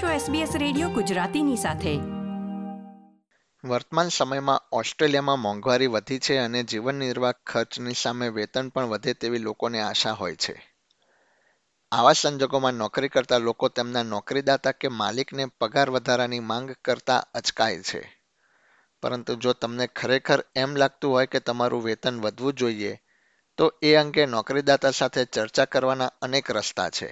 છો SBS radio ગુજરાતીની સાથે વર્તમાન સમયમાં ઓસ્ટ્રેલિયામાં મોંઘવારી વધી છે અને જીવન નિર્વાહ ખર્ચની સામે વેતન પણ વધે તેવી લોકોને આશા હોય છે આવા સંજોગોમાં નોકરી કરતા લોકો તેમના નોકરીદાતા કે માલિકને પગાર વધારાની માંગ કરતા અચકાય છે પરંતુ જો તમને ખરેખર એમ લાગતું હોય કે તમારું વેતન વધવું જોઈએ તો એ અંગે નોકરીદાતા સાથે ચર્ચા કરવાના અનેક રસ્તા છે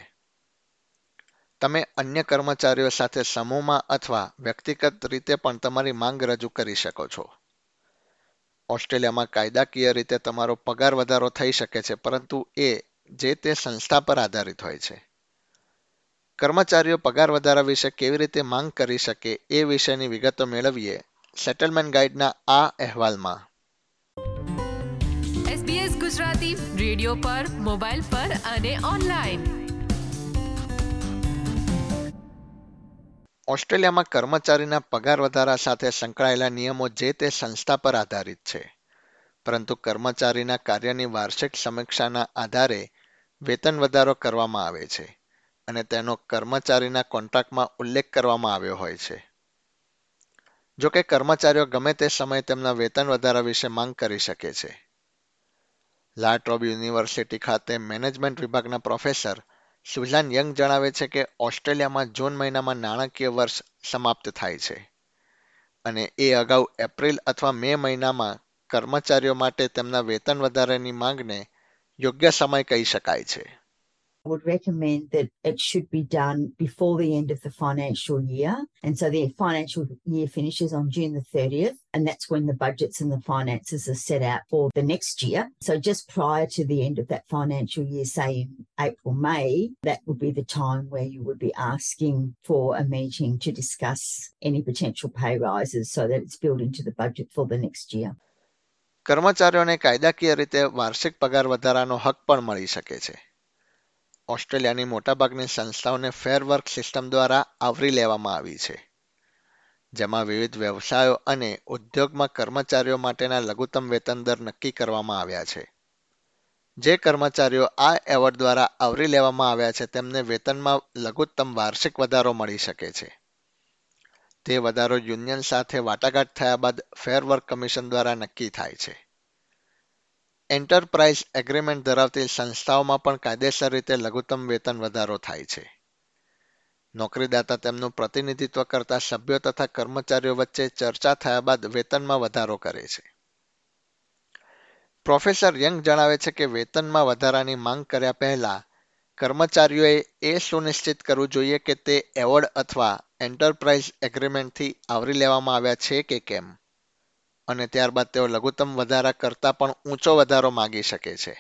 તમે અન્ય કર્મચારીઓ સાથે સમૂહમાં અથવા વ્યક્તિગત રીતે પણ તમારી માંગ રજૂ કરી શકો છો ઓસ્ટ્રેલિયામાં કાયદાકીય રીતે તમારો પગાર વધારો થઈ શકે છે પરંતુ એ જે તે સંસ્થા પર આધારિત હોય છે કર્મચારીઓ પગાર વધારા વિશે કેવી રીતે માંગ કરી શકે એ વિશેની વિગતો મેળવીએ સેટલમેન્ટ ગાઈડના આ અહેવાલમાં ગુજરાતી રેડિયો પર મોબાઈલ પર અને ઓનલાઈન ઓસ્ટ્રેલિયામાં કર્મચારીના પગાર વધારા સાથે સંકળાયેલા નિયમો જે તે સંસ્થા પર આધારિત છે પરંતુ કર્મચારીના કાર્યની વાર્ષિક સમીક્ષાના આધારે વેતન વધારો કરવામાં આવે છે અને તેનો કર્મચારીના કોન્ટ્રાક્ટમાં ઉલ્લેખ કરવામાં આવ્યો હોય છે જો કે કર્મચારીઓ ગમે તે સમયે તેમના વેતન વધારા વિશે માંગ કરી શકે છે લાટ્રોબ યુનિવર્સિટી ખાતે મેનેજમેન્ટ વિભાગના પ્રોફેસર સુઝાન યંગ જણાવે છે કે ઓસ્ટ્રેલિયામાં જૂન મહિનામાં નાણાકીય વર્ષ સમાપ્ત થાય છે અને એ અગાઉ એપ્રિલ અથવા મે મહિનામાં કર્મચારીઓ માટે તેમના વેતન વધારાની માંગને યોગ્ય સમય કહી શકાય છે would recommend that it should be done before the end of the financial year. And so the financial year finishes on June the 30th, and that's when the budgets and the finances are set out for the next year. So just prior to the end of that financial year, say in April, May, that would be the time where you would be asking for a meeting to discuss any potential pay rises so that it's built into the budget for the next year. કર્મચારીઓને કાયદાકીય રીતે વાર્ષિક પગાર વધારાનો હક પણ મળી શકે છે ઓસ્ટ્રેલિયાની મોટાભાગની સંસ્થાઓને ફેર વર્ક સિસ્ટમ દ્વારા આવરી લેવામાં આવી છે જેમાં વિવિધ વ્યવસાયો અને ઉદ્યોગમાં કર્મચારીઓ માટેના લઘુત્તમ વેતન દર નક્કી કરવામાં આવ્યા છે જે કર્મચારીઓ આ એવોર્ડ દ્વારા આવરી લેવામાં આવ્યા છે તેમને વેતનમાં લઘુત્તમ વાર્ષિક વધારો મળી શકે છે તે વધારો યુનિયન સાથે વાટાઘાટ થયા બાદ ફેર વર્ક કમિશન દ્વારા નક્કી થાય છે એન્ટરપ્રાઇઝ એગ્રીમેન્ટ ધરાવતી સંસ્થાઓમાં પણ કાયદેસર રીતે લઘુત્તમ વેતન વધારો થાય છે નોકરીદાતા તેમનું પ્રતિનિધિત્વ કરતા સભ્યો તથા કર્મચારીઓ વચ્ચે ચર્ચા થયા બાદ વેતનમાં વધારો કરે છે પ્રોફેસર યંગ જણાવે છે કે વેતનમાં વધારાની માંગ કર્યા પહેલા કર્મચારીઓએ એ સુનિશ્ચિત કરવું જોઈએ કે તે એવોર્ડ અથવા એન્ટરપ્રાઇઝ એગ્રીમેન્ટથી આવરી લેવામાં આવ્યા છે કે કેમ અને ત્યારબાદ તેઓ લઘુત્તમ વધારા કરતા પણ ઊંચો વધારો માંગી શકે છે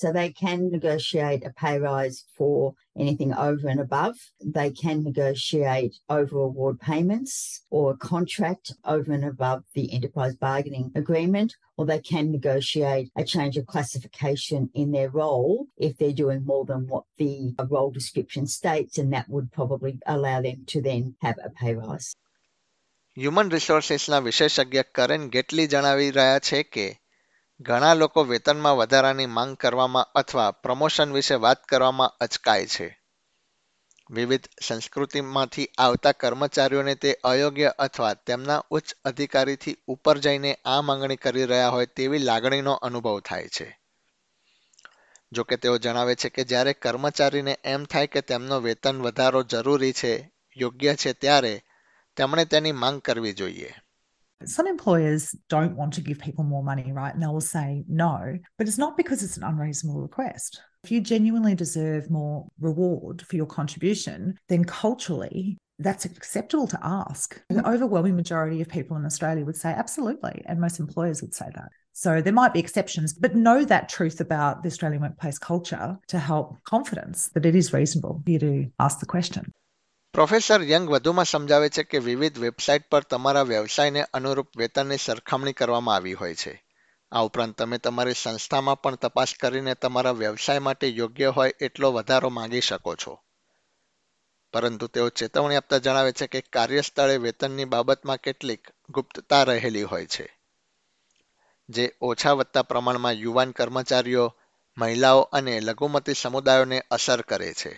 So they can negotiate a pay rise for anything over and above. They can negotiate over award payments or a contract over and above the enterprise bargaining agreement, or they can negotiate a change of classification in their role if they're doing more than what the role description states, and that would probably allow them to then have a pay rise. Human રિસોર્સિસના વિશેષજ્ઞ Karen Gately જણાવી રહ્યા છે કે ઘણા લોકો વેતનમાં વધારાની માંગ કરવામાં અથવા પ્રમોશન વિશે વાત કરવામાં અચકાય છે વિવિધ સંસ્કૃતિમાંથી આવતા કર્મચારીઓને તે અયોગ્ય અથવા તેમના ઉચ્ચ અધિકારીથી ઉપર જઈને આ માંગણી કરી રહ્યા હોય તેવી લાગણીનો અનુભવ થાય છે જો કે તેઓ જણાવે છે કે જ્યારે કર્મચારીને એમ થાય કે તેમનો વેતન વધારો જરૂરી છે યોગ્ય છે ત્યારે તેમણે તેની માંગ કરવી જોઈએ Some employers don't want to give people more money, right? And they'll say no, but it's not because it's an unreasonable request. If you genuinely deserve more reward for your contribution, then culturally, that's acceptable to ask. The mm-hmm. overwhelming majority of people in Australia would say absolutely, and most employers would say that. So there might be exceptions, but know that truth about the Australian workplace culture to help confidence that it is reasonable for you to ask the question. Professor Young વધુમાં સમજાવે છે કે વિવિધ website પર તમારા વ્યવસાયને અનુરૂપ વેતનની સરખામણી કરવામાં આવી હોય છે આ ઉપરાંત તમે તમારી સંસ્થામાં પણ તપાસ કરીને તમારા વ્યવસાય માટે યોગ્ય હોય એટલો વધારો માંગી શકો છો પરંતુ તેઓ ચેતવણી આપતા જણાવે છે કે કાર્યસ્થળે વેતનની બાબતમાં કેટલીક ગુપ્તતા રહેલી હોય છે જે ઓછા વધતા પ્રમાણમાં યુવાન કર્મચારીઓ મહિલાઓ અને લઘુમતી સમુદાયોને અસર કરે છે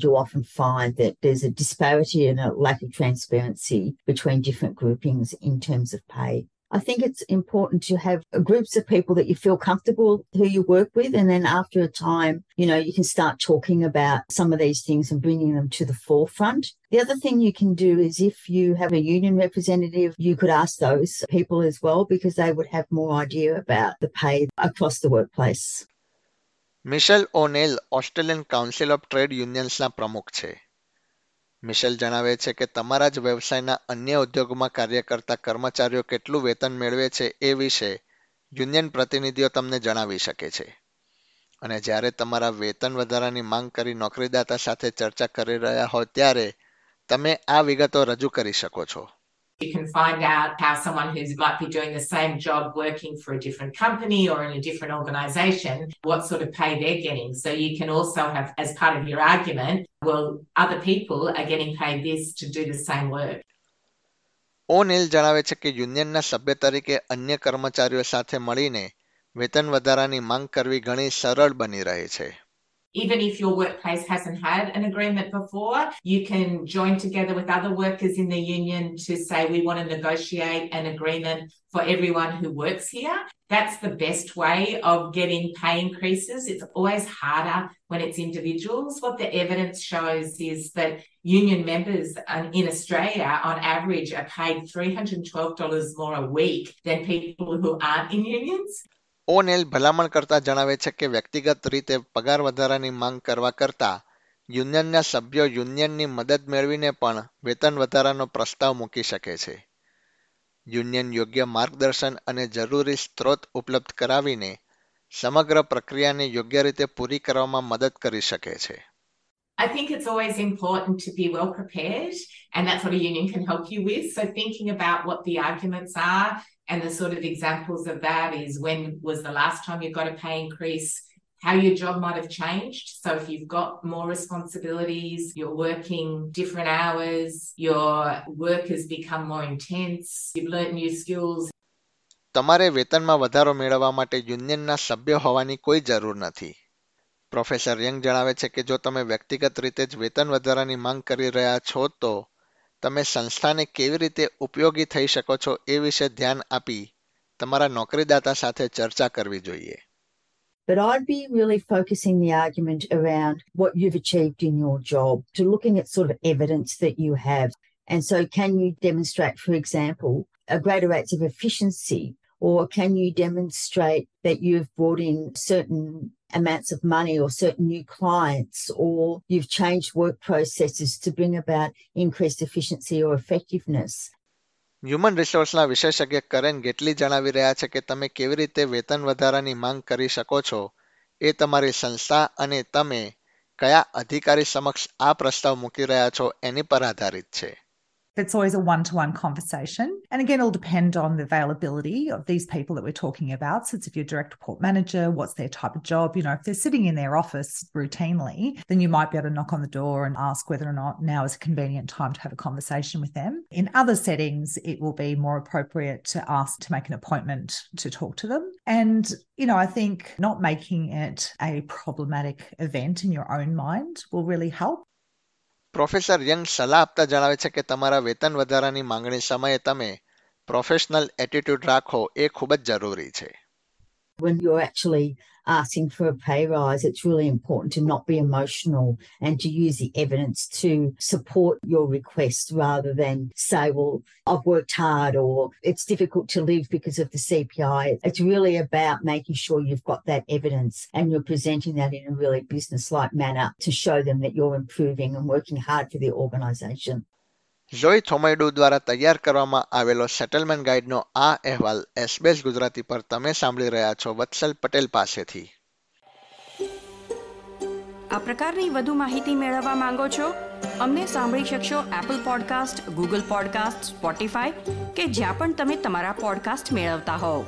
you often find that there's a disparity and a lack of transparency between different groupings in terms of pay. I think it's important to have groups of people that you feel comfortable who you work with. And then after a time, you know, you can start talking about some of these things and bringing them to the forefront. The other thing you can do is if you have a union representative, you could ask those people as well because they would have more idea about the pay across the workplace. Michelle O'Neil Australian Council of Trade યુનિયન્સના પ્રમુખ છે Mitchell જણાવે છે કે તમારા જ વ્યવસાયના અન્ય ઉદ્યોગોમાં કાર્ય કરતા કર્મચારીઓ કેટલું વેતન મેળવે છે એ વિશે યુનિયન પ્રતિનિધિઓ તમને જણાવી શકે છે અને જ્યારે તમારા વેતન વધારાની માંગ કરી નોકરીદાતા સાથે ચર્ચા કરી રહ્યા હો ત્યારે તમે આ વિગતો રજૂ કરી શકો છો you can find out how someone who might be doing the same job working for a different company or in a different organization, what sort of pay they're getting. So you can also have, as part of your argument, well, other people are getting paid this to do the same work. ઓનિલ જણાવે છે કે યુનિયનના સભ્ય તરીકે અન્ય કર્મચારીઓ સાથે મળીને વેતન વધારાની માંગ કરવી ઘણી સરળ બની રહે છે even if your workplace hasn't had an agreement before, you can join together with other workers in the union to say, we want to negotiate an agreement for everyone who works here. That's the best way of getting pay increases. It's always harder when it's individuals. What the evidence shows is that union members uh, in Australia, on average, are paid $312 more a week than people who aren't in unions. ઓનેલ ભલામણ કરતા જણાવે છે કે વ્યક્તિગત રીતે પગાર વધારાની માંગ કરવા કરતા યુનિયનના સભ્યો યુનિયનની મદદ મેળવીને પણ વેતન વધારાનો પ્રસ્તાવ મૂકી શકે છે યુનિયન યોગ્ય માર્ગદર્શન અને જરૂરી સ્ત્રોત ઉપલબ્ધ કરાવીને સમગ્ર પ્રક્રિયાને યોગ્ય રીતે પૂરી કરવામાં મદદ કરી શકે છે I think it's always important to be well prepared, and that's what a union can help you with. So, thinking about what the arguments are, And the sort of examples of that is when was the last time you got a pay increase? how your job might have changed. So if you've got more responsibilities, you're working different hours, your work has become more intense, you've learned new skills. તમારે વેતનમાં વધારો મેળવવા માટે યુનિયનના સભ્ય હોવાની કોઈ જરૂર નથી professor young જણાવે છે કે જો તમે વ્યક્તિગત રીતે જ વેતન વધારાની માંગ કરી રહ્યા છો તો તમે સંસ્થાને કેવી રીતે ઉપયોગી થઈ શકો છો એ વિશે ધ્યાન આપી તમારા નોકરીદાતા સાથે ચર્ચા કરવી જોઈએ But I'd be really focusing the argument around what you've achieved in your job to looking at sort of evidence that you have. And so, can you demonstrate, for example, a greater rates of efficiency? Or can you demonstrate that you've brought in certain amounts of money or certain new clients, or you've changed work processes to bring about increased efficiency or effectiveness. Human રિસોર્સના વિશેષજ્ઞ Karen Gately જણાવી રહ્યા છે કે તમે કેવી રીતે વેતન વધારાની માંગ કરી શકો છો એ તમારી સંસ્થા અને તમે કયા અધિકારી સમક્ષ આ પ્રસ્તાવ મૂકી રહ્યા છો એની પર આધારિત છે it's always a one to one conversation. And again, it'll depend on the availability of these people that we're talking about. So it's if you're direct report manager, what's their type of job? You know, if they're sitting in their office routinely, then you might be able to knock on the door and ask whether or not now is a convenient time to have a conversation with them. In other settings, it will be more appropriate to ask to make an appointment to talk to them. And, you know, I think not making it a problematic event in your own mind will really help. Professor Young સલાહ આપતા જણાવે છે કે તમારા વેતન વધારાની માંગણી સમયે તમે પ્રોફેશનલ એટીટ્યૂડ રાખો એ ખૂબ જ જરૂરી છે when you're actually asking for a pay rise, it's really important to not be emotional and to use the evidence to support your request rather than say, well, I've worked hard or it's difficult to live because of the CPI. It's really about making sure you've got that evidence and you're presenting that in a really business-like manner to show them that you're improving and working hard for the organisation. ઝોઈ થોમૈડુ દ્વારા તૈયાર કરવામાં આવેલો settlement ગાઈડનો આ અહેવાલ SBS Gujarati પર તમે સાંભળી રહ્યા છો વત્સલ પટેલ પાસેથી આ પ્રકારની વધુ માહિતી મેળવવા માંગો છો અમને સાંભળી શકશો Apple podcast Google podcast Spotify કે જ્યાં પણ તમે તમારા પોડકાસ્ટ મેળવતા હોવ